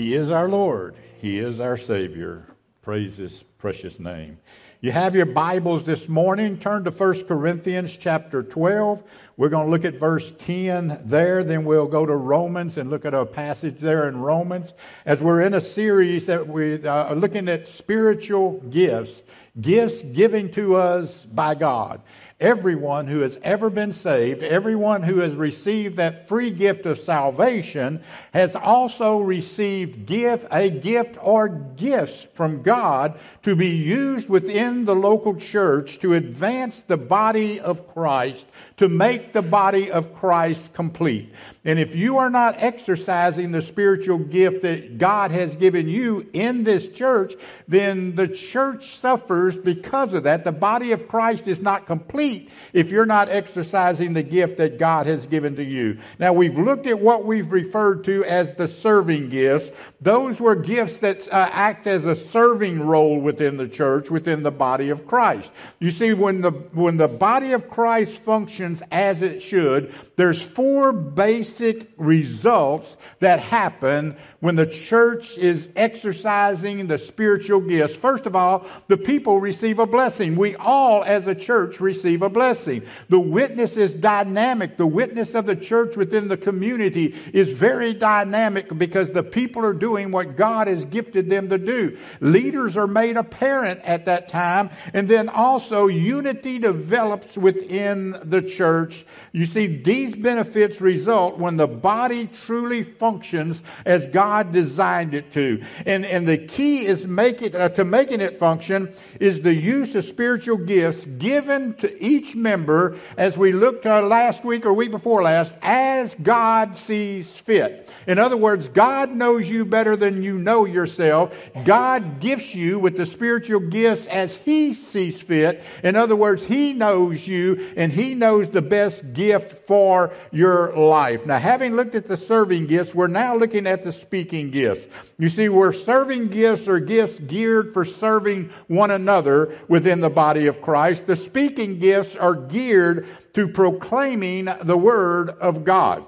He is our Lord. He is our Savior. Praise His precious name. You have your Bibles this morning. Turn to 1 Corinthians chapter 12. We're going to look at verse 10 there. Then we'll go to Romans and look at a passage there in Romans. As we're in a series that we uh, are looking at spiritual gifts, gifts given to us by God everyone who has ever been saved, everyone who has received that free gift of salvation, has also received gift, a gift or gifts from God to be used within the local church to advance the body of Christ, to make the body of Christ complete. And if you are not exercising the spiritual gift that God has given you in this church, then the church suffers because of that. The body of Christ is not complete if you're not exercising the gift that God has given to you. Now, we've looked at what we've referred to as the serving gifts. Those were gifts that uh, act as a serving role within the church, within the body of Christ. You see, when the, when the body of Christ functions as it should, there's four basic results that happen when the church is exercising the spiritual gifts. First of all, the people receive a blessing. We all, as a church, receive a blessing. The witness is dynamic. The witness of the church within the community is very dynamic because the people are doing what God has gifted them to do. Leaders are made apparent at that time, and then also unity develops within the church. You see, these benefits result when the body truly functions as God designed it to. And, and the key is make it, uh, to making it function is the use of spiritual gifts given to each member as we looked uh, last week or week before last as God sees fit. In other words, God knows you better than you know yourself. God gifts you with the spiritual gifts as He sees fit. In other words, He knows you and He knows the best gift for your life. Now, having looked at the serving gifts, we're now looking at the speaking gifts. You see, we're serving gifts are gifts geared for serving one another within the body of Christ, the speaking gifts are geared to proclaiming the Word of God.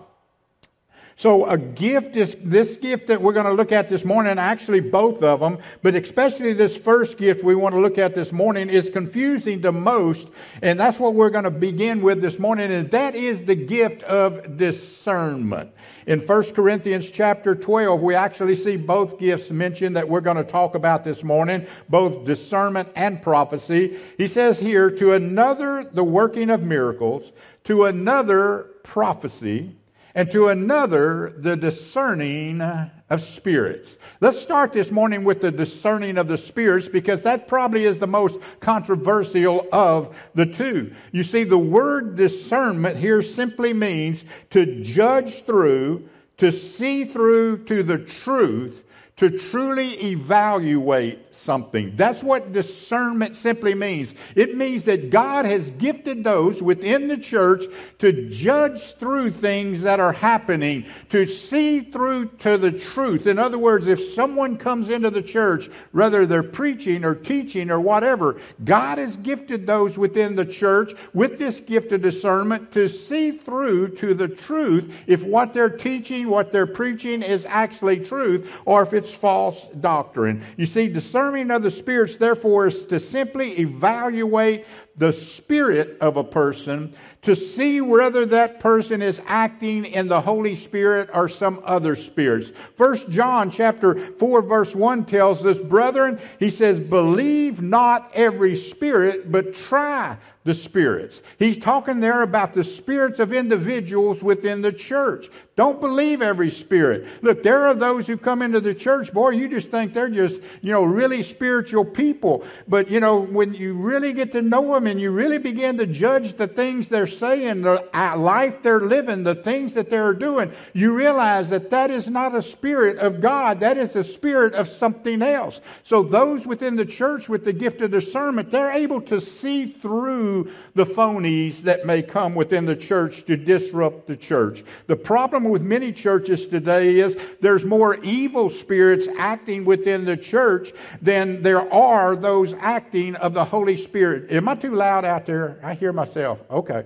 So a gift is this gift that we're going to look at this morning, actually both of them, but especially this first gift we want to look at this morning is confusing to most, and that's what we're going to begin with this morning, and that is the gift of discernment. In 1 Corinthians chapter 12, we actually see both gifts mentioned that we're going to talk about this morning, both discernment and prophecy. He says here, to another the working of miracles, to another prophecy, and to another the discerning of spirits. Let's start this morning with the discerning of the spirits because that probably is the most controversial of the two. You see, the word discernment here simply means to judge through, to see through to the truth, to truly evaluate something. That's what discernment simply means. It means that God has gifted those within the church to judge through things that are happening, to see through to the truth. In other words, if someone comes into the church, whether they're preaching or teaching or whatever, God has gifted those within the church with this gift of discernment to see through to the truth if what they're teaching, what they're preaching is actually truth or if it's false doctrine. You see, discerning of the spirits, therefore, is to simply evaluate the spirit of a person to see whether that person is acting in the Holy Spirit or some other spirits. First John chapter 4 verse 1 tells us, brethren, he says, believe not every spirit, but try the spirits. He's talking there about the spirits of individuals within the church. Don't believe every spirit. Look, there are those who come into the church, boy, you just think they're just, you know, really spiritual people. But, you know, when you really get to know them and you really begin to judge the things they're saying, the uh, life they're living, the things that they're doing, you realize that that is not a spirit of God. That is a spirit of something else. So those within the church with the gift of discernment, they're able to see through the phonies that may come within the church to disrupt the church. The problem with many churches today is there's more evil spirits acting within the church than there are those acting of the Holy Spirit. Am I too loud out there? I hear myself. Okay.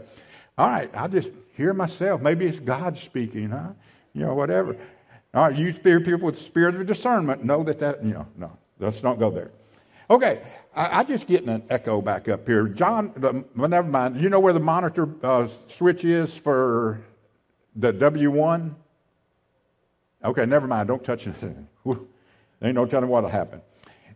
All right. I just hear myself. Maybe it's God speaking, huh? You know, whatever. All right, you spirit people with the spirit of discernment know that that, you know, no, let's not go there. Okay, I, I just getting an echo back up here. John, well, never mind. You know where the monitor uh, switch is for the W1? Okay, never mind. Don't touch anything. Ain't no telling what'll happen.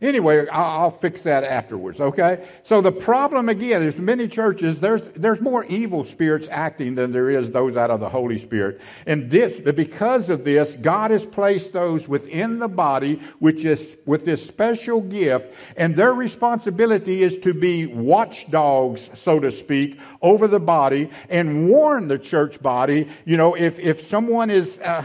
Anyway, I'll, fix that afterwards, okay? So the problem again is many churches, there's, there's more evil spirits acting than there is those out of the Holy Spirit. And this, because of this, God has placed those within the body, which is with this special gift, and their responsibility is to be watchdogs, so to speak, over the body and warn the church body, you know, if, if someone is, uh,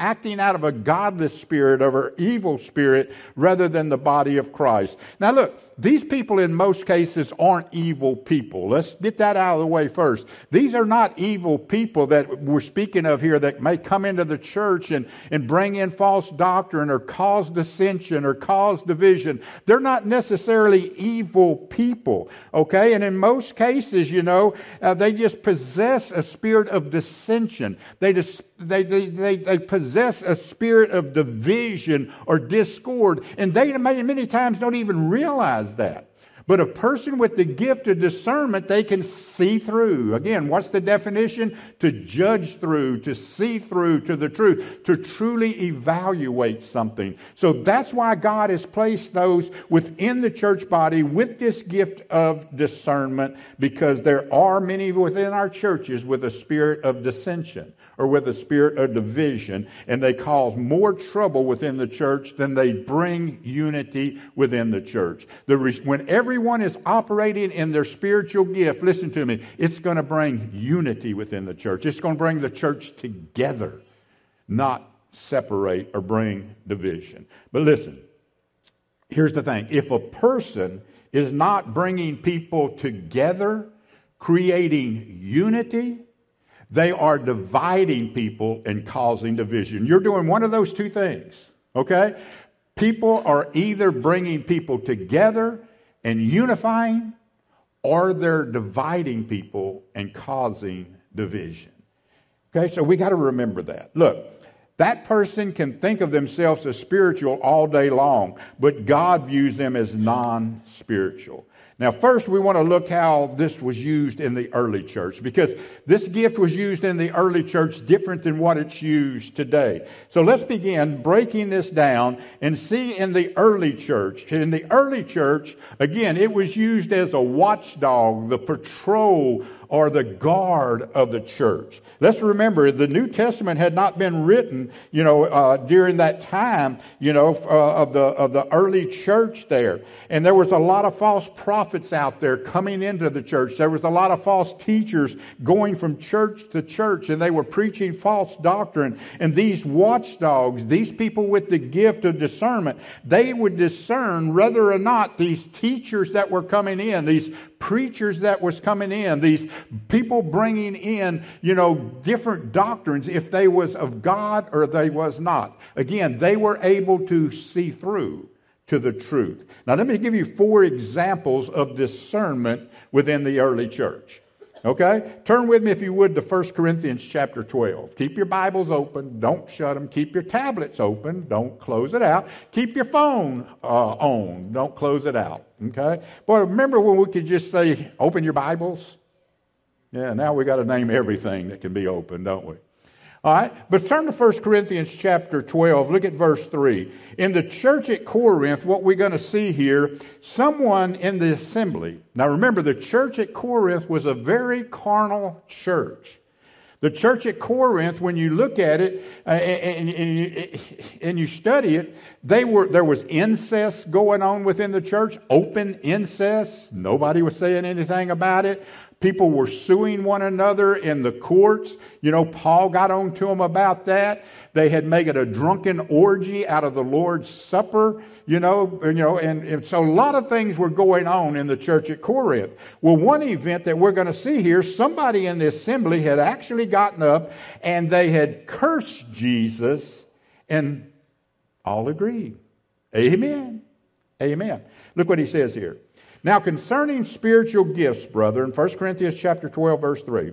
acting out of a godless spirit or an evil spirit rather than the body of Christ. Now look, these people in most cases aren't evil people. Let's get that out of the way first. These are not evil people that we're speaking of here that may come into the church and, and bring in false doctrine or cause dissension or cause division. They're not necessarily evil people, okay? And in most cases, you know, uh, they just possess a spirit of dissension. They just they, they, they, they, possess a spirit of division or discord, and they many, many times don't even realize that. But a person with the gift of discernment, they can see through. Again, what's the definition? To judge through, to see through to the truth, to truly evaluate something. So that's why God has placed those within the church body with this gift of discernment, because there are many within our churches with a spirit of dissension or with a spirit of division, and they cause more trouble within the church than they bring unity within the church. The, when everyone is operating in their spiritual gift, listen to me, it's going to bring unity within the church. It's going to bring the church together, not separate or bring division. But listen, here's the thing if a person is not bringing people together, creating unity, they are dividing people and causing division. You're doing one of those two things, okay? People are either bringing people together and unifying, or they're dividing people and causing division. Okay, so we got to remember that. Look, that person can think of themselves as spiritual all day long, but God views them as non spiritual. Now, first, we want to look how this was used in the early church because this gift was used in the early church different than what it's used today. So let's begin breaking this down and see in the early church. In the early church, again, it was used as a watchdog, the patrol or the guard of the church. Let's remember the New Testament had not been written, you know, uh, during that time, you know, uh, of the of the early church there, and there was a lot of false prophets out there coming into the church. There was a lot of false teachers going from church to church, and they were preaching false doctrine. And these watchdogs, these people with the gift of discernment, they would discern whether or not these teachers that were coming in, these preachers that was coming in, these people bringing in, you know, different doctrines, if they was of God or they was not. Again, they were able to see through to the truth. Now, let me give you four examples of discernment within the early church. Okay? Turn with me, if you would, to 1 Corinthians chapter 12. Keep your Bibles open. Don't shut them. Keep your tablets open. Don't close it out. Keep your phone uh, on. Don't close it out. Okay? Boy, remember when we could just say, open your Bibles? Yeah, now we got to name everything that can be open, don't we? All right, but turn to 1 Corinthians chapter 12. Look at verse 3. In the church at Corinth, what we're going to see here, someone in the assembly. Now remember, the church at Corinth was a very carnal church. The church at Corinth, when you look at it uh, and, and, and, you, study it, they were, there was incest going on within the church, open incest. Nobody was saying anything about it. People were suing one another in the courts. You know, Paul got on to them about that. They had made it a drunken orgy out of the Lord's Supper, you know, you know, and, and so a lot of things were going on in the church at Corinth. Well, one event that we're going to see here, somebody in the assembly had actually gotten up and they had cursed Jesus and all agreed. Amen. Amen. Look what he says here. Now, concerning spiritual gifts, brother, in 1 Corinthians chapter 12, verse 3,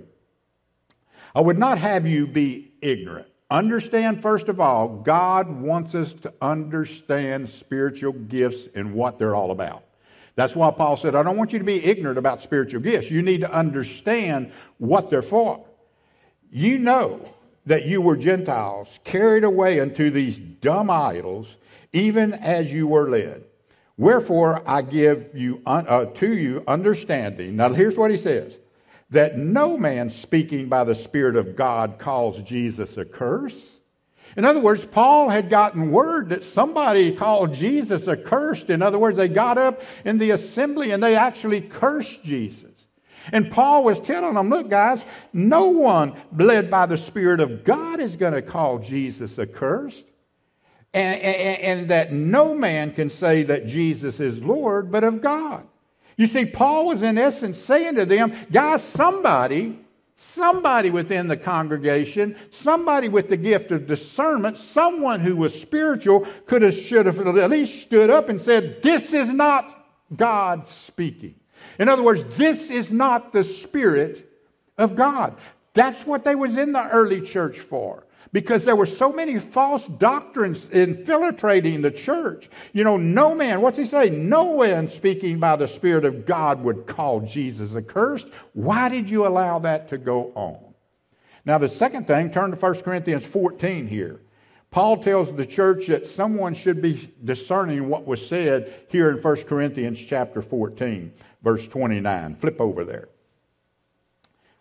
I would not have you be ignorant. understand, first of all, God wants us to understand spiritual gifts and what they're all about. That's why Paul said, I don't want you to be ignorant about spiritual gifts. You need to understand what they're for. You know that you were Gentiles carried away unto these dumb idols, even as you were led. Wherefore I give you uh, to you understanding. Now here's what he says: that no man speaking by the Spirit of God calls Jesus a curse. In other words, Paul had gotten word that somebody called Jesus accursed. In other words, they got up in the assembly and they actually cursed Jesus. And Paul was telling them, look, guys, no one led by the Spirit of God is going to call Jesus accursed. And, and, and, that no man can say that Jesus is Lord but of God. You see, Paul was in essence saying to them, guys, somebody, somebody within the congregation, somebody with the gift of discernment, someone who was spiritual could have, should have at least stood up and said, this is not God speaking. In other words, this is not the Spirit of God. That's what they was in the early church for. Because there were so many false doctrines infiltrating the church. You know, no man, what's he say? No one speaking by the Spirit of God would call Jesus accursed. Why did you allow that to go on? Now, the second thing, turn to 1 Corinthians 14 here. Paul tells the church that someone should be discerning what was said here in 1 Corinthians chapter 14 verse 29. Flip over there.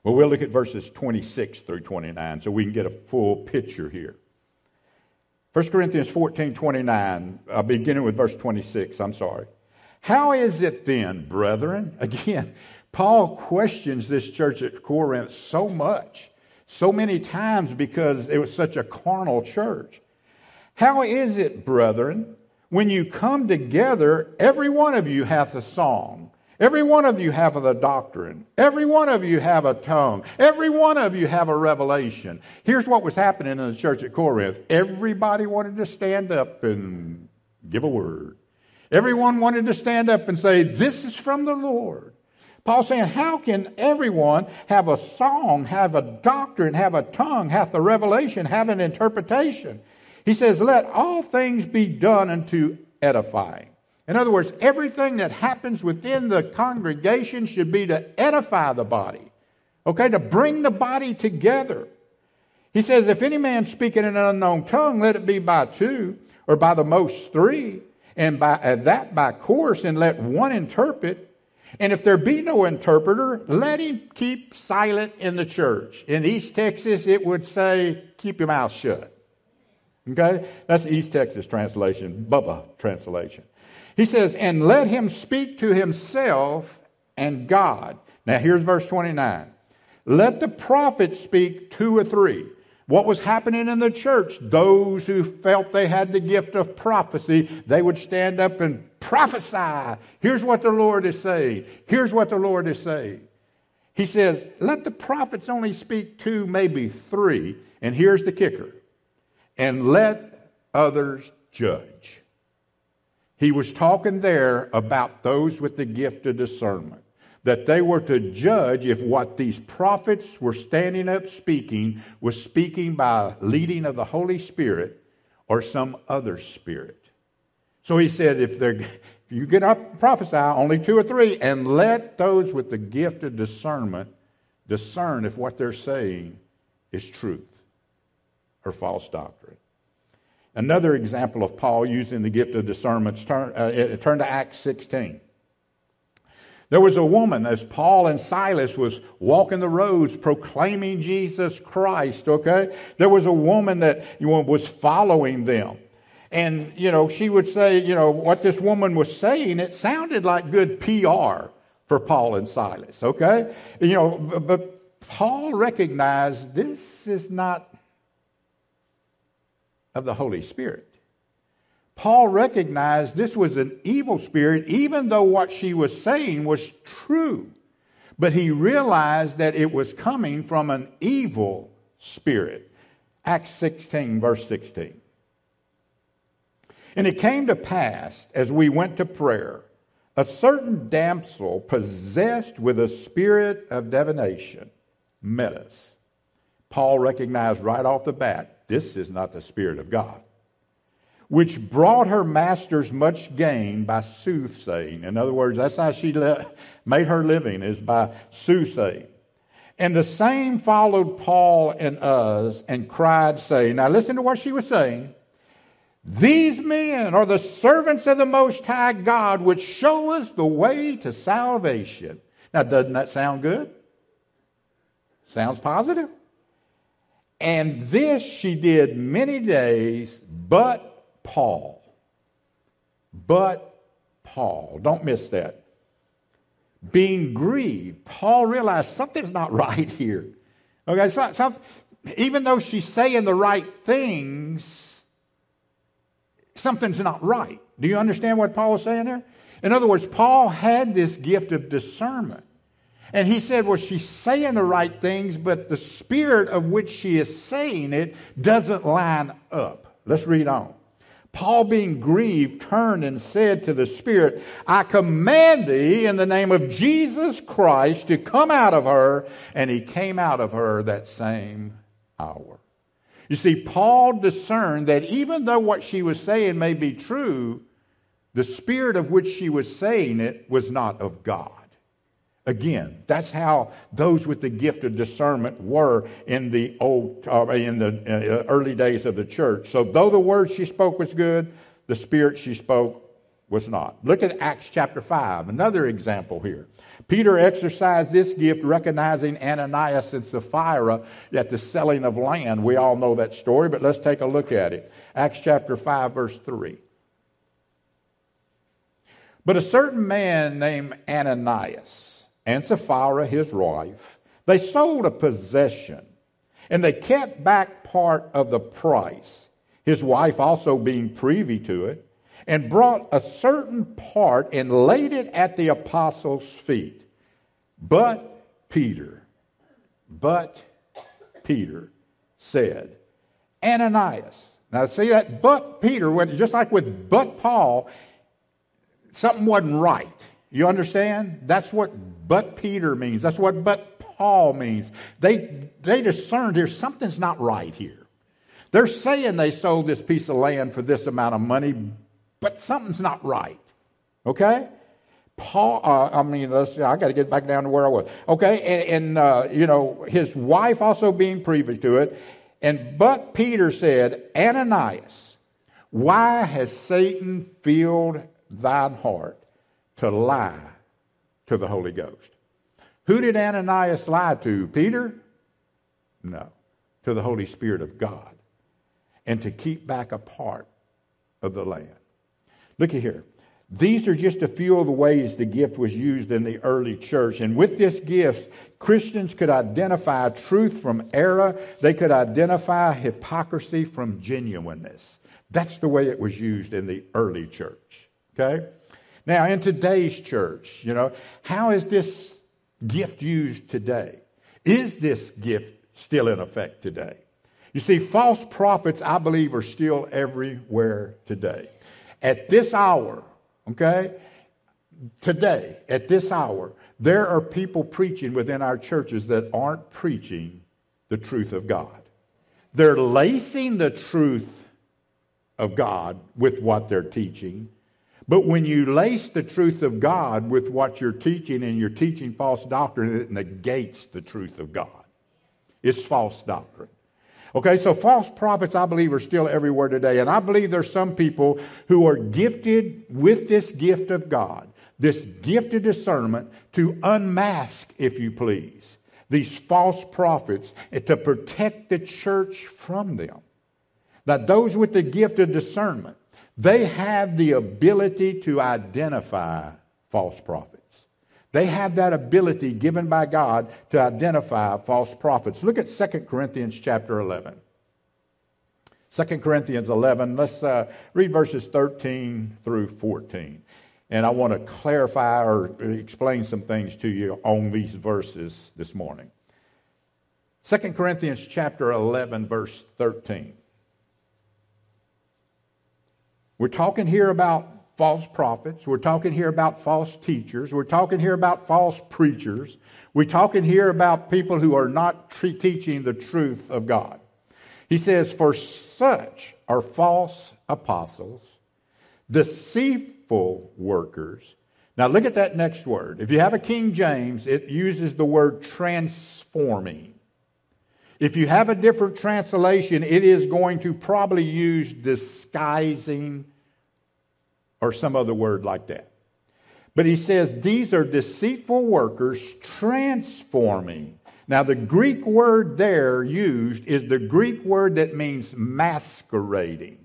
Well, we'll look at verses 26 through 29 so we can get a full picture here. 1 Corinthians 14 29, uh, beginning with verse 26, I'm sorry. How is it then, brethren? Again, Paul questions this church at Corinth so much, so many times because it was such a carnal church. How is it, brethren, when you come together, every one of you hath a song, Every one of you have a doctrine. Every one of you have a tongue. Every one of you have a revelation. Here's what was happening in the church at Corinth. Everybody wanted to stand up and give a word. Everyone wanted to stand up and say, This is from the Lord. Paul's saying, How can everyone have a song, have a doctrine, have a tongue, have a revelation, have an interpretation? He says, Let all things be done unto edifying. In other words, everything that happens within the congregation should be to edify the body, okay, to bring the body together. He says, If any man speak in an unknown tongue, let it be by two, or by the most three, and by uh, that by course, and let one interpret. And if there be no interpreter, let him keep silent in the church. In East Texas, it would say, Keep your mouth shut. Okay? That's East Texas translation, Bubba translation. He says, and let him speak to himself and God. Now here's verse 29. Let the prophet speak two or three. What was happening in the church? Those who felt they had the gift of prophecy, they would stand up and prophesy. Here's what the Lord is saying. Here's what the Lord is saying. He says, let the prophets only speak two, maybe three. And here's the kicker. And let others judge. He was talking there about those with the gift of discernment, that they were to judge if what these prophets were standing up speaking was speaking by leading of the Holy Spirit or some other spirit. So he said, if, if you get up and prophesy, only two or three, and let those with the gift of discernment discern if what they're saying is truth or false doctrine. Another example of Paul using the gift of discernment, turn, uh, turn to Acts 16. There was a woman as Paul and Silas was walking the roads proclaiming Jesus Christ, okay? There was a woman that you know, was following them. And, you know, she would say, you know, what this woman was saying, it sounded like good PR for Paul and Silas, okay? You know, but Paul recognized this is not of the Holy Spirit. Paul recognized this was an evil spirit, even though what she was saying was true. But he realized that it was coming from an evil spirit. Acts 16, verse 16. And it came to pass, as we went to prayer, a certain damsel possessed with a spirit of divination met us. Paul recognized right off the bat this is not the Spirit of God. Which brought her masters much gain by soothsaying. In other words, that's how she le- made her living, is by soothsaying. And the same followed Paul and us and cried, saying, Now listen to what she was saying. These men are the servants of the Most High God, which show us the way to salvation. Now, doesn't that sound good? Sounds positive. And this she did many days, but Paul. But Paul. Don't miss that. Being grieved, Paul realized something's not right here. Okay, so, so, even though she's saying the right things, something's not right. Do you understand what Paul is saying there? In other words, Paul had this gift of discernment. And he said, Well, she's saying the right things, but the spirit of which she is saying it doesn't line up. Let's read on. Paul, being grieved, turned and said to the Spirit, I command thee in the name of Jesus Christ to come out of her. And he came out of her that same hour. You see, Paul discerned that even though what she was saying may be true, the spirit of which she was saying it was not of God. Again, that's how those with the gift of discernment were in the old, uh, in the uh, early days of the church. So, though the word she spoke was good, the spirit she spoke was not. Look at Acts chapter 5, another example here. Peter exercised this gift recognizing Ananias and Sapphira at the selling of land. We all know that story, but let's take a look at it. Acts chapter 5, verse 3. But a certain man named Ananias, and Sapphira, his wife, they sold a possession and they kept back part of the price, his wife also being privy to it, and brought a certain part and laid it at the apostles' feet. But Peter, but Peter said, Ananias. Now, see that? But Peter, just like with but Paul, something wasn't right. You understand? That's what but Peter means. That's what but Paul means. They, they discerned here something's not right here. They're saying they sold this piece of land for this amount of money, but something's not right. Okay? Paul, uh, I mean, let's see, I got to get back down to where I was. Okay, and, and uh, you know, his wife also being privy to it. And but Peter said, Ananias, why has Satan filled thine heart to lie to the Holy Ghost. Who did Ananias lie to? Peter? No, to the Holy Spirit of God. And to keep back a part of the land. Look at here. These are just a few of the ways the gift was used in the early church. And with this gift, Christians could identify truth from error, they could identify hypocrisy from genuineness. That's the way it was used in the early church. Okay? Now, in today's church, you know, how is this gift used today? Is this gift still in effect today? You see, false prophets, I believe, are still everywhere today. At this hour, okay, today, at this hour, there are people preaching within our churches that aren't preaching the truth of God. They're lacing the truth of God with what they're teaching, but when you lace the truth of God with what you're teaching and you're teaching false doctrine, it negates the truth of God. It's false doctrine. Okay, so false prophets, I believe, are still everywhere today. And I believe there's some people who are gifted with this gift of God, this gift of discernment to unmask, if you please, these false prophets and to protect the church from them. Now, those with the gift of discernment, they have the ability to identify false prophets. They have that ability given by God to identify false prophets. Look at 2 Corinthians chapter 11. 2 Corinthians 11, let's uh, read verses 13 through 14. And I want to clarify or explain some things to you on these verses this morning. 2 Corinthians chapter 11, verse 13. We're talking here about false prophets. We're talking here about false teachers. We're talking here about false preachers. We're talking here about people who are not tre- teaching the truth of God. He says, For such are false apostles, deceitful workers. Now look at that next word. If you have a King James, it uses the word transforming. If you have a different translation, it is going to probably use disguising or some other word like that. But he says these are deceitful workers transforming. Now, the Greek word there used is the Greek word that means masquerading.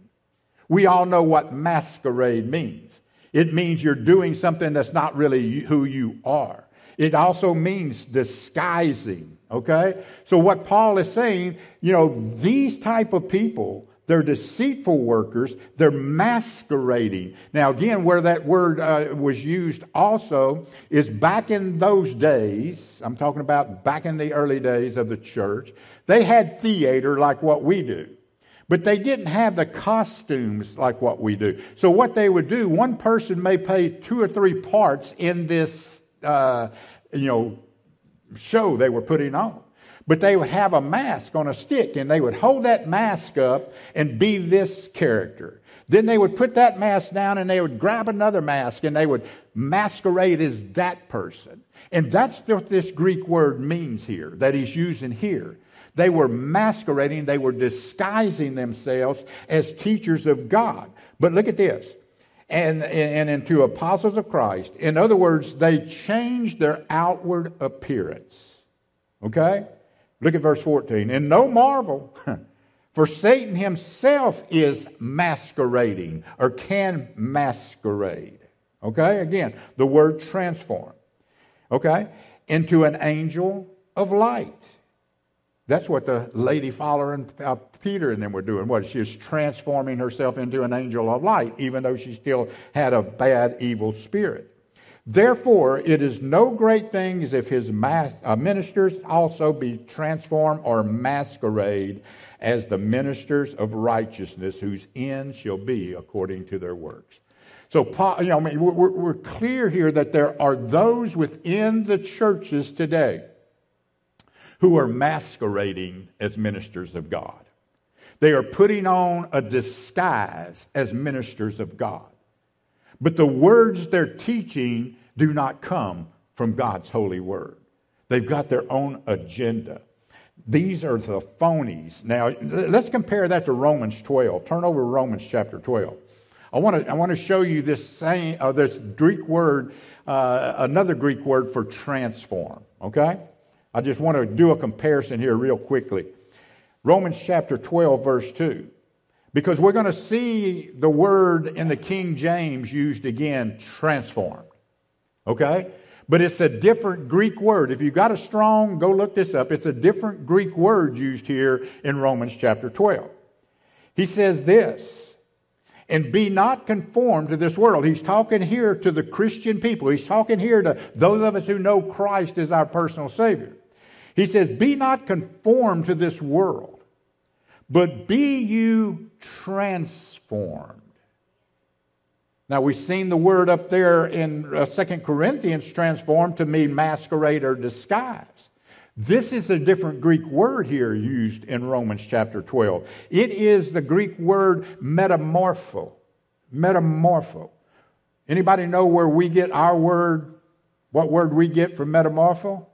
We all know what masquerade means. It means you're doing something that's not really who you are. It also means disguising, okay? So what Paul is saying, you know, these type of people they're deceitful workers. They're masquerading. Now, again, where that word uh, was used also is back in those days. I'm talking about back in the early days of the church. They had theater like what we do. But they didn't have the costumes like what we do. So, what they would do, one person may play two or three parts in this, uh, you know, show they were putting on. But they would have a mask on a stick and they would hold that mask up and be this character. Then they would put that mask down and they would grab another mask and they would masquerade as that person. And that's what this Greek word means here, that he's using here. They were masquerading, they were disguising themselves as teachers of God. But look at this. And, and into apostles of Christ. In other words, they changed their outward appearance. Okay? Look at verse 14. And no marvel, for Satan himself is masquerading or can masquerade. Okay? Again, the word transform. Okay? Into an angel of light. That's what the lady following uh, Peter and them were doing. What she was transforming herself into an angel of light, even though she still had a bad, evil spirit. Therefore, it is no great thing as if his uh, ministers also be transformed or masquerade as the ministers of righteousness, whose end shall be according to their works. So, you know, I mean, we're, we're clear here that there are those within the churches today who are masquerading as ministers of God. They are putting on a disguise as ministers of God. But the words they're teaching do not come from God's holy word. They've got their own agenda. These are the phonies. Now, let's compare that to Romans 12. Turn over Romans chapter 12. I want to, I want to show you this same, uh, this Greek word, uh, another Greek word for transform. Okay? I just want to do a comparison here real quickly. Romans chapter 12, verse 2. Because we're going to see the word in the King James used again, transformed. Okay? But it's a different Greek word. If you've got a strong, go look this up. It's a different Greek word used here in Romans chapter 12. He says this, and be not conformed to this world. He's talking here to the Christian people. He's talking here to those of us who know Christ as our personal Savior. He says, Be not conformed to this world, but be you transformed. Now, we've seen the word up there in uh, 2 Corinthians transformed to mean masquerade or disguise. This is a different Greek word here used in Romans chapter 12. It is the Greek word metamorpho. Metamorpho. Anybody know where we get our word, what word we get from metamorpho?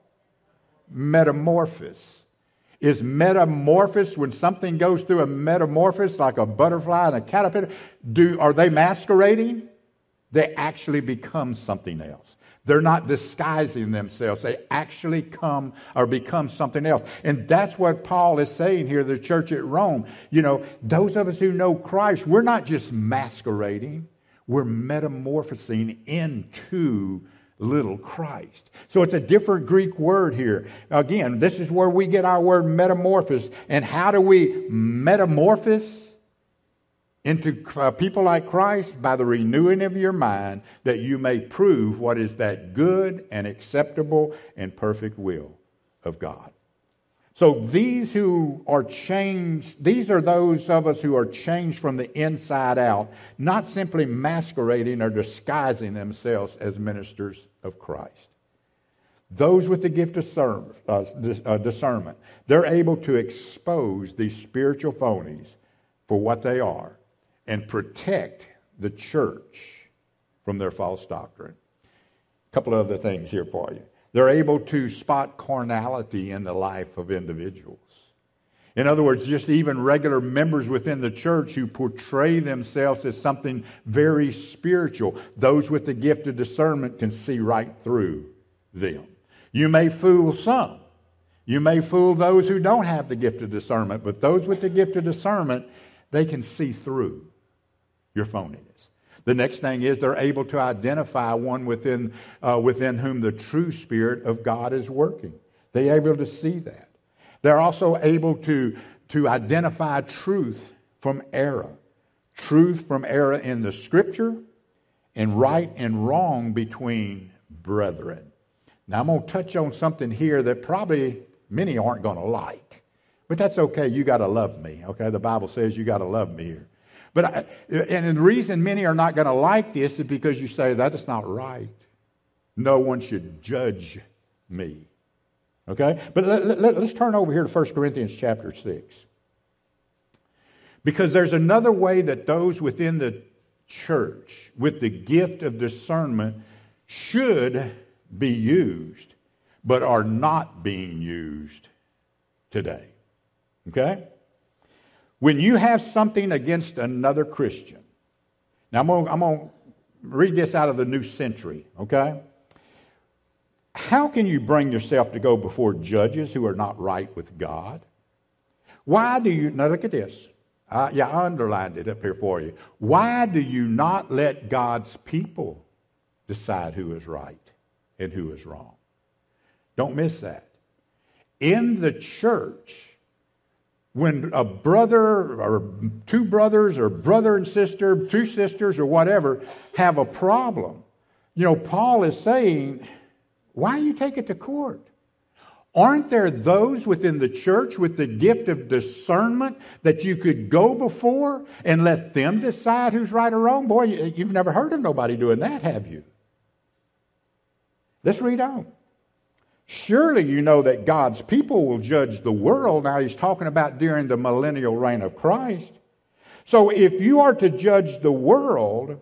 Metamorphosis. Is metamorphosis when something goes through a metamorphosis like a butterfly and a caterpillar. Do are they masquerading? They actually become something else. They're not disguising themselves. They actually come or become something else. And that's what paul is saying here the church at rome. You know those of us who know christ we're not just masquerading. We're metamorphosing into little Christ. So it's a different Greek word here. Again, this is where we get our word metamorphosis. And how do we metamorphose into uh, people like Christ? By the renewing of your mind, that you may prove what is that good and acceptable and perfect will of God. So these who are changed, these are those of us who are changed from the inside out, not simply masquerading or disguising themselves as ministers of Christ. those with the gift of uh, uh, discernment, they're able to expose these spiritual phonies for what they are and protect the church from their false doctrine. A couple of other things here for you. They're able to spot carnality in the life of individuals. In other words, just even regular members within the church who portray themselves as something very spiritual, those with the gift of discernment can see right through them. You may fool some. You may fool those who don't have the gift of discernment, but those with the gift of discernment, they can see through your phoniness. The next thing is they're able to identify one within, uh, within whom the true Spirit of God is working. They're able to see that. They're also able to, to identify truth from error. Truth from error in the Scripture and right and wrong between brethren. Now, I'm going to touch on something here that probably many aren't going to like, but that's okay. You got to love me, okay? The Bible says you got to love me here. But I, and the reason many are not going to like this is because you say that is not right. No one should judge me. Okay? But let, let, turn over here to 1 Corinthians chapter 6. Because there's another way that those within the church with the gift of discernment should be used, but are not being used today. Okay? When you have something against another Christian, now I'm going, I'm going to read this out of the New Century, okay? How can you bring yourself to go before judges who are not right with God? Why do you, now look at this. Uh, yeah, I underlined it up here for you. Why do you not let God's people decide who is right and who is wrong? Don't miss that. In the church, when a brother or two brothers or brother and sister, two sisters or whatever have a problem, you know, Paul is saying, why you take it to court? Aren't there those within the church with the gift of discernment that you could go before and let them decide who's right or wrong? Boy, you've never heard of nobody doing that, have you? Let's read on. Surely you know that God's people will judge the world. Now he's talking about during the millennial reign of Christ. So if you are to judge the world,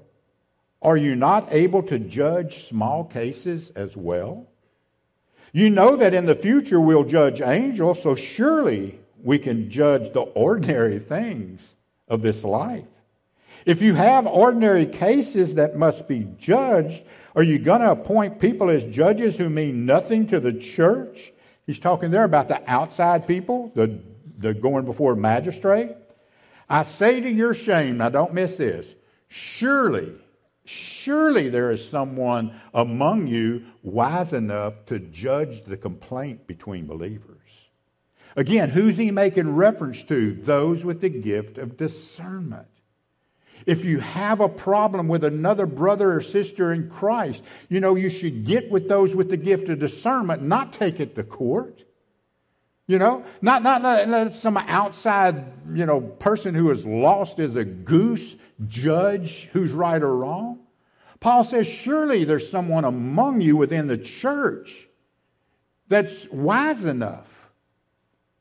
are you not able to judge small cases as well? You know that in the future we'll judge angels, so surely we can judge the ordinary things of this life. If you have ordinary cases that must be judged, are you going to appoint people as judges who mean nothing to the church? He's talking there about the outside people, the, the going before a magistrate. I say to your shame, now don't miss this, surely, surely there is someone among you wise enough to judge the complaint between believers. Again, who's he making reference to? Those with the gift of discernment. If you have a problem with another brother or sister in Christ, you know, you should get with those with the gift of discernment, not take it to court. You know, not, not, not some outside, you know, person who is lost as a goose judge who's right or wrong. Paul says, surely there's someone among you within the church that's wise enough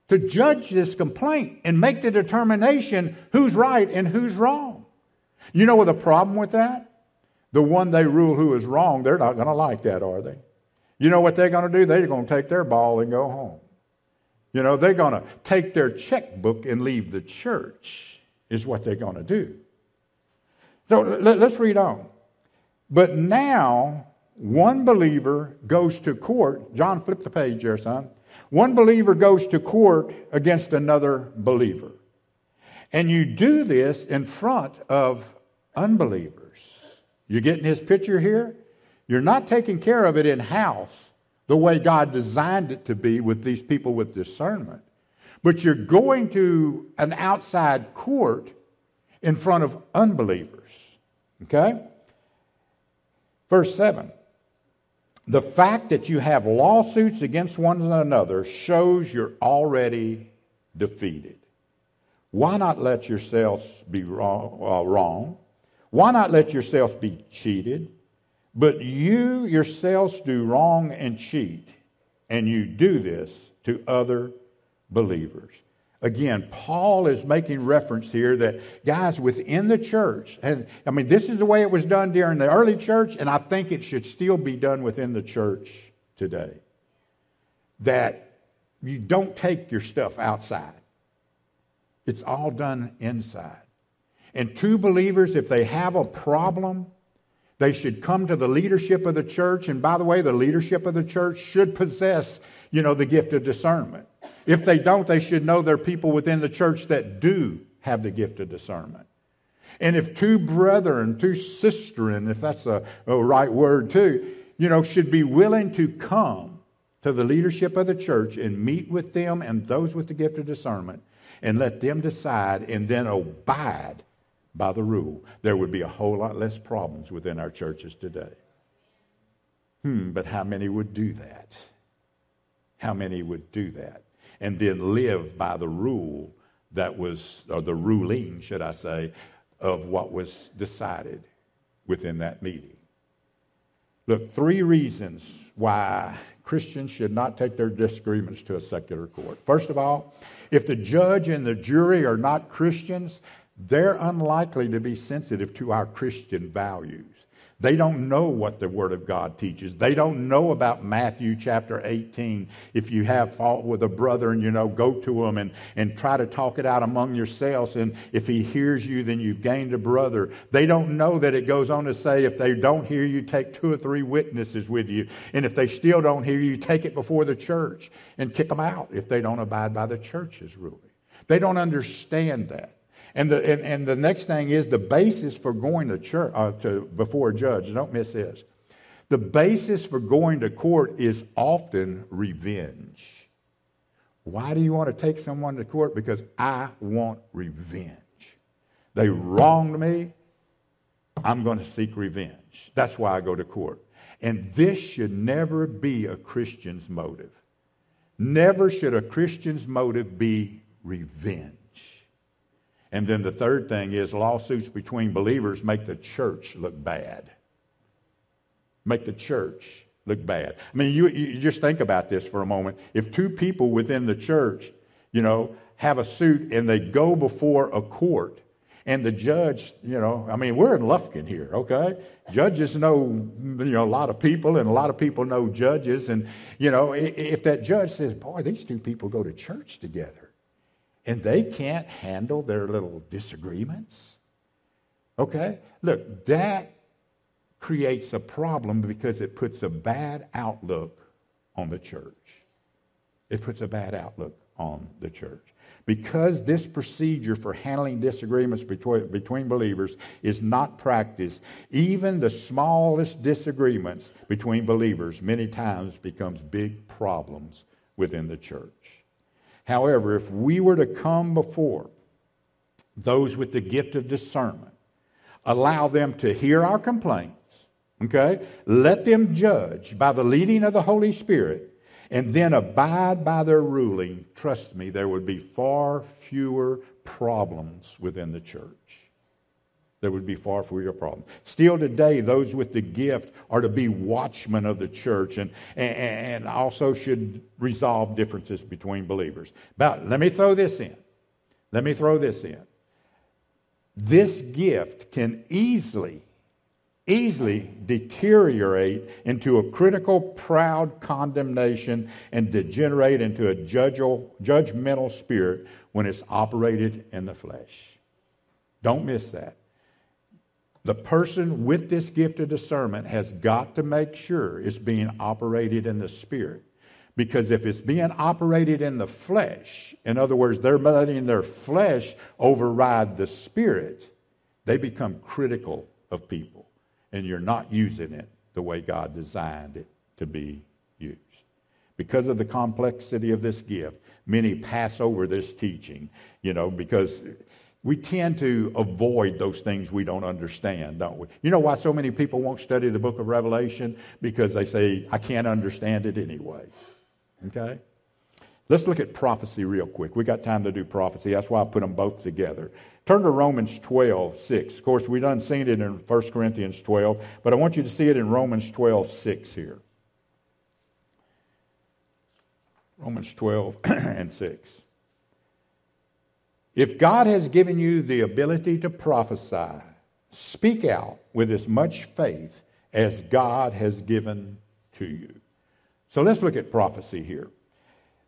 to judge this complaint and make the determination who's right and who's wrong. You know what the problem with that? The one they rule who is wrong, they're not going to like that, are they? You know what they're going to do? They're going to take their ball and go home. You know, they're going to take their checkbook and leave the church, is what they're going to do. So let, us read on. But now, one believer goes to court. John, flip the page there, son. One believer goes to court against another believer. And you do this in front of unbelievers. You getting his picture here? You're not taking care of it in house the way God designed it to be with these people with discernment. But you're going to an outside court in front of unbelievers. Okay? Verse 7. The fact that you have lawsuits against one another shows you're already defeated. Why not let yourselves be wrong, uh, wrong why not let yourself be cheated? But you yourselves do wrong and cheat, and you do this to other believers. Again, Paul is making reference here that guys within the church, and I mean, this is the way it was done during the early church, and I think it should still be done within the church today. That you don't take your stuff outside, it's all done inside. And two believers, if they have a problem, they should come to the leadership of the church. And by the way, the leadership of the church should possess, you know, the gift of discernment. If they don't, they should know there are people within the church that do have the gift of discernment. And if two brethren, two sisterin, if that's a, a right word too, you know, should be willing to come to the leadership of the church and meet with them and those with the gift of discernment and let them decide and then abide by the rule, there would be a whole lot less problems within our churches today. Hmm, but how many would do that? How many would do that? And then live by the rule that was, or the ruling, should I say, of what was decided within that meeting. Look, three reasons why Christians should not take their disagreements to a secular court. First of all, if the judge and the jury are not Christians, they're unlikely to be sensitive to our Christian values. They don't know what the Word of God teaches. They don't know about Matthew chapter 18. If you have fault with a brother and you know, go to him and, and try to talk it out among yourselves. And if he hears you, then you've gained a brother. They don't know that it goes on to say, if they don't hear you, take two or three witnesses with you. And if they still don't hear you, take it before the church and kick them out if they don't abide by the church's ruling. They don't understand that. And the, and, and the next thing is the basis for going to church, uh, to, before a judge. Don't miss this. The basis for going to court is often revenge. Why do you want to take someone to court? Because I want revenge. They wronged me. I'm going to seek revenge. That's why I go to court. And this should never be a Christian's motive. Never should a Christian's motive be revenge. And then the third thing is lawsuits between believers make the church look bad. Make the church look bad. I mean, you, you just think about this for a moment. If two people within the church, you know, have a suit and they go before a court, and the judge, you know, I mean, we're in Lufkin here, okay? Judges know, you know, a lot of people, and a lot of people know judges. And, you know, if that judge says, boy, these two people go to church together, and they can't handle their little disagreements. Okay? Look, that creates a problem because it puts a bad outlook on the church. It puts a bad outlook on the church. Because this procedure for handling disagreements between, between believers is not practiced, even the smallest disagreements between believers many times becomes big problems within the church. However, if we were to come before those with the gift of discernment, allow them to hear our complaints, okay? Let them judge by the leading of the Holy Spirit, and then abide by their ruling, trust me, there would be far fewer problems within the church there would be far fewer problems. Still today, those with the gift are to be watchmen of the church and, and, and also should resolve differences between believers. But let me throw this in. Let me throw this in. This gift can easily, easily deteriorate into a critical, proud condemnation and degenerate into a judgmental spirit when it's operated in the flesh. Don't miss that. The person with this gift of discernment has got to make sure it's being operated in the spirit. Because if it's being operated in the flesh, in other words, they're letting their flesh override the spirit, they become critical of people. And you're not using it the way God designed it to be used. Because of the complexity of this gift, many pass over this teaching, you know, because we tend to avoid those things we don't understand, don't we? You know why so many people won't study the book of Revelation? Because they say, I can't understand it anyway. Okay? Let's look at prophecy real quick. We got time to do prophecy. That's why I put them both together. Turn to Romans 12, 6. Of course, we've done seen it in 1 Corinthians 12, but I want you to see it in Romans 12, 6 here. Romans 12 and 6. If God has given you the ability to prophesy, speak out with as much faith as God has given to you. So let's look at prophecy here.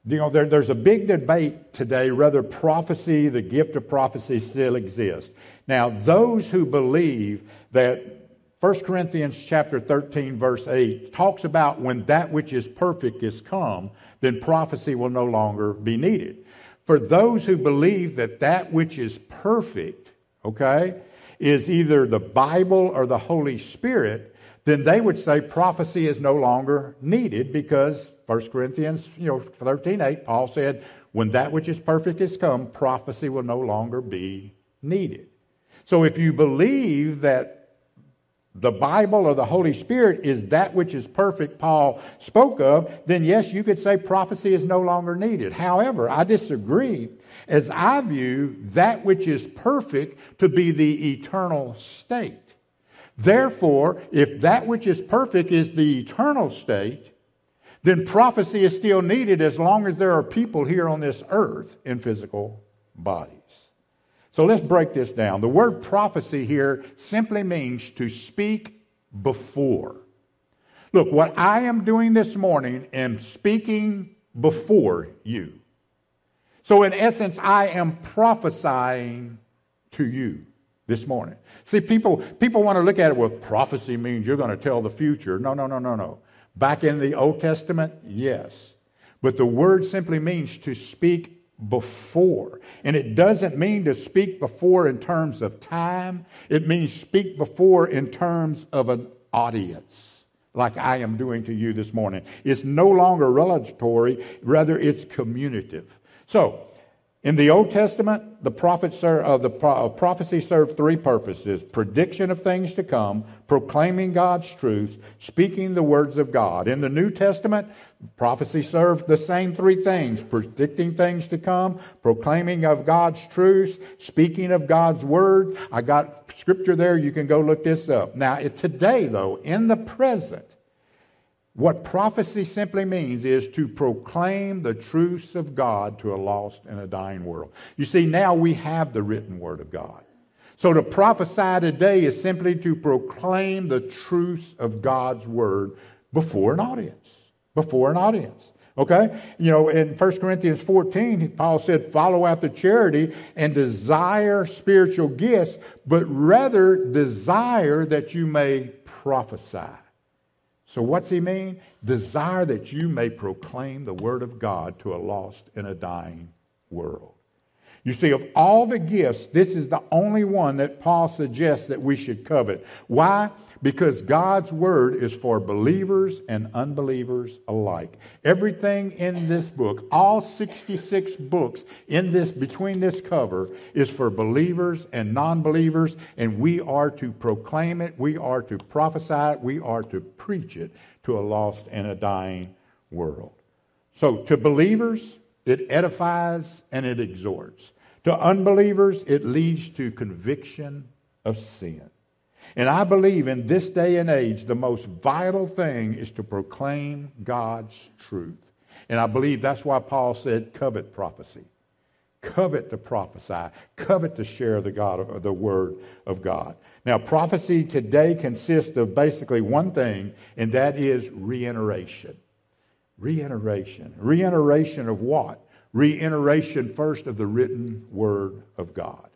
You know, there, there's a big debate today whether prophecy, the gift of prophecy, still exists. Now, those who believe that 1 Corinthians chapter 13, verse 8 talks about when that which is perfect is come, then prophecy will no longer be needed. For those who believe that that which is perfect, okay, is either the Bible or the Holy Spirit, then they would say prophecy is no longer needed because 1 Corinthians you know, 13 8, Paul said, when that which is perfect is come, prophecy will no longer be needed. So if you believe that the Bible or the Holy Spirit is that which is perfect, Paul spoke of, then yes, you could say prophecy is no longer needed. However, I disagree, as I view that which is perfect to be the eternal state. Therefore, if that which is perfect is the eternal state, then prophecy is still needed as long as there are people here on this earth in physical bodies. So let's break this down. The word prophecy here simply means to speak before. Look, what I am doing this morning am speaking before you. So, in essence, I am prophesying to you this morning. See, people, people want to look at it well, prophecy means you're going to tell the future. No, no, no, no, no. Back in the Old Testament, yes. But the word simply means to speak before. And it doesn't mean to speak before in terms of time, it means speak before in terms of an audience, like I am doing to you this morning. It's no longer relatory, rather, it's communicative. So, in the Old Testament, the, prophet ser- uh, the pro- uh, prophecy served three purposes prediction of things to come, proclaiming God's truths, speaking the words of God. In the New Testament, prophecy served the same three things predicting things to come, proclaiming of God's truths, speaking of God's word. I got scripture there. You can go look this up. Now, today, though, in the present, what prophecy simply means is to proclaim the truths of God to a lost and a dying world. You see, now we have the written word of God. So to prophesy today is simply to proclaim the truths of God's word before an audience. Before an audience. Okay? You know, in 1 Corinthians 14, Paul said, follow after charity and desire spiritual gifts, but rather desire that you may prophesy. So, what's he mean? Desire that you may proclaim the word of God to a lost and a dying world. You see, of all the gifts, this is the only one that Paul suggests that we should covet. Why? Because God's word is for believers and unbelievers alike. Everything in this book, all 66 books in this between this cover is for believers and non-believers and we are to proclaim it, we are to prophesy it, we are to preach it to a lost and a dying world. So to believers, it edifies and it exhorts. To unbelievers, it leads to conviction of sin. And I believe in this day and age, the most vital thing is to proclaim God's truth. And I believe that's why Paul said, covet prophecy. Covet to prophesy. Covet to share the, God, the word of God. Now, prophecy today consists of basically one thing, and that is reiteration. Reiteration. Reiteration of what? Reiteration first of the written word of God.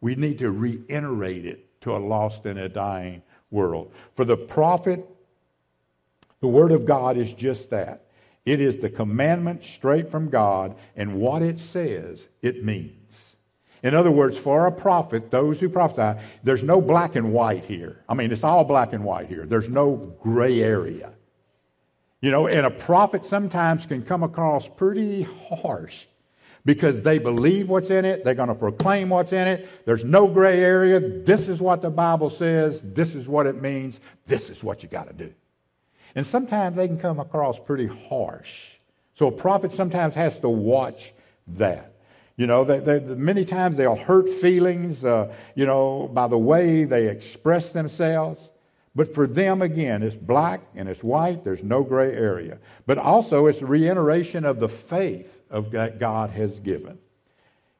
We need to reiterate it to a lost and a dying world. For the prophet, the word of God is just that. It is the commandment straight from God, and what it says, it means. In other words, for a prophet, those who prophesy, there's no black and white here. I mean, it's all black and white here. There's no gray area. You know, and a prophet sometimes can come across pretty harsh because they believe what's in it, they're going to proclaim what's in it. There's no gray area. This is what the Bible says, this is what it means, this is what you got to do. And sometimes they can come across pretty harsh. So a prophet sometimes has to watch that. You know, they, they, many times they'll hurt feelings, uh, you know, by the way they express themselves. But for them, again, it's black and it's white. There's no gray area. But also, it's a reiteration of the faith of that God has given.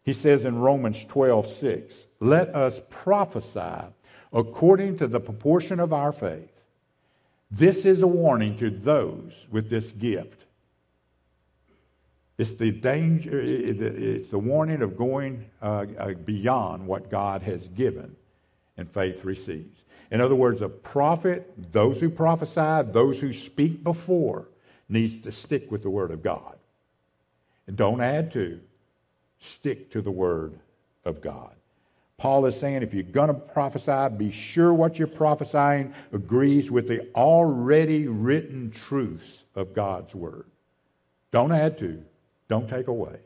He says in Romans 12, 6, let us prophesy according to the proportion of our faith. This is a warning to those with this gift. It's the danger, it's the warning of going uh, uh, beyond what God has given and faith receives. In other words, a prophet, those who prophesy, those who speak before, needs to stick with the Word of God. And don't add to, stick to the Word of God. Paul is saying if you're going to prophesy, be sure what you're prophesying agrees with the already written truths of God's Word. Don't add to, don't take away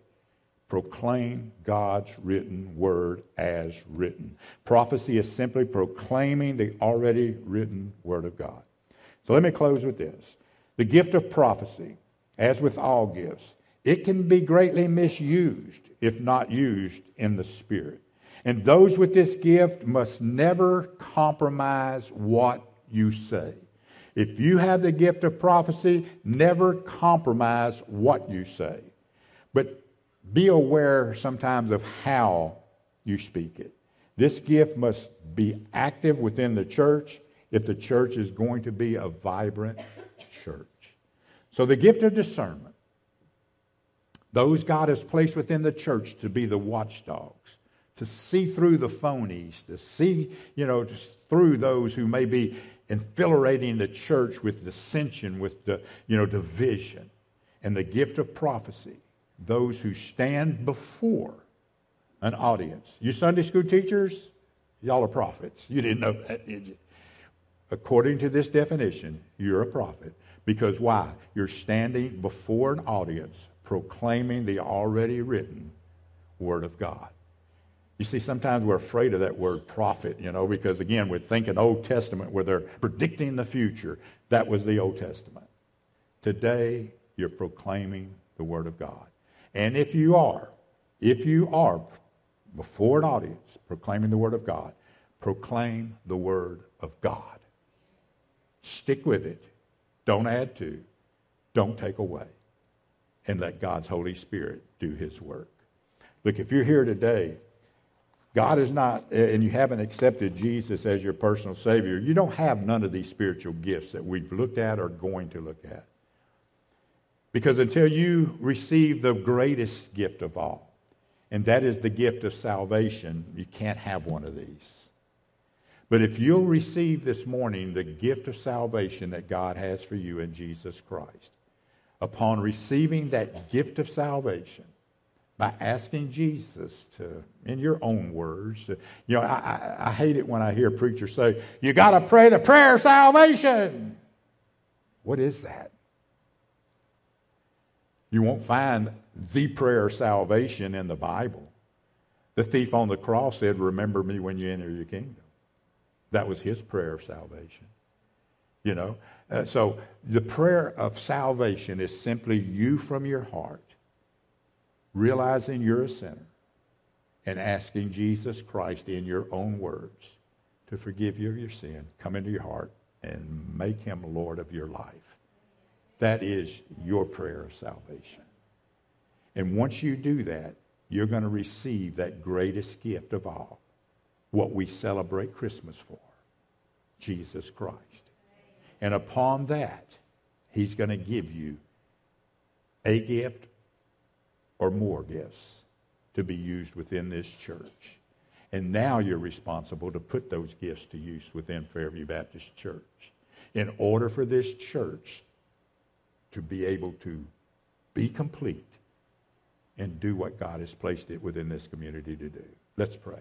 proclaim God's written word as written. Prophecy is simply proclaiming the already written word of God. So let me close with this. The gift of prophecy, as with all gifts, it can be greatly misused if not used in the Spirit. And those with this gift must never compromise what you say. If you have the gift of prophecy, never compromise what you say. But be aware sometimes of how you speak it. This gift must be active within the church if the church is going to be a vibrant church. So, the gift of discernment, those God has placed within the church to be the watchdogs, to see through the phonies, to see, you know, through those who may be infiltrating the church with dissension, with the, you know, division, and the gift of prophecy those who stand before an audience. You Sunday school teachers, y'all are prophets. You didn't know that, did you? According to this definition, you're a prophet. Because why? You're standing before an audience proclaiming the already written Word of God. You see, sometimes we're afraid of that word prophet, you know, because again, we're thinking Old Testament where they're predicting the future. That was the Old Testament. Today, you're proclaiming the Word of God. And if you are, if you are before an audience proclaiming the Word of God, proclaim the Word of God. Stick with it. Don't add to, don't take away. And let God's Holy Spirit do His work. Look, if you're here today, God is not, and you haven't accepted Jesus as your personal Savior, you don't have none of these spiritual gifts that we've looked at or going to look at. Because until you receive the greatest gift of all, and that is the gift of salvation, you can't have one of these. But if you'll receive this morning the gift of salvation that God has for you in Jesus Christ, upon receiving that gift of salvation, by asking Jesus to, in your own words, to, you know, I, I, I hate it when I hear preachers say, you got to pray the prayer of salvation. What is that? You won't find the prayer of salvation in the Bible. The thief on the cross said, Remember me when you enter your kingdom. That was his prayer of salvation. You know? Uh, so the prayer of salvation is simply you from your heart realizing you're a sinner and asking Jesus Christ in your own words to forgive you of your sin, come into your heart, and make him Lord of your life. That is your prayer of salvation. And once you do that, you're going to receive that greatest gift of all, what we celebrate Christmas for Jesus Christ. And upon that, He's going to give you a gift or more gifts to be used within this church. And now you're responsible to put those gifts to use within Fairview Baptist Church. In order for this church to be able to be complete and do what God has placed it within this community to do. Let's pray.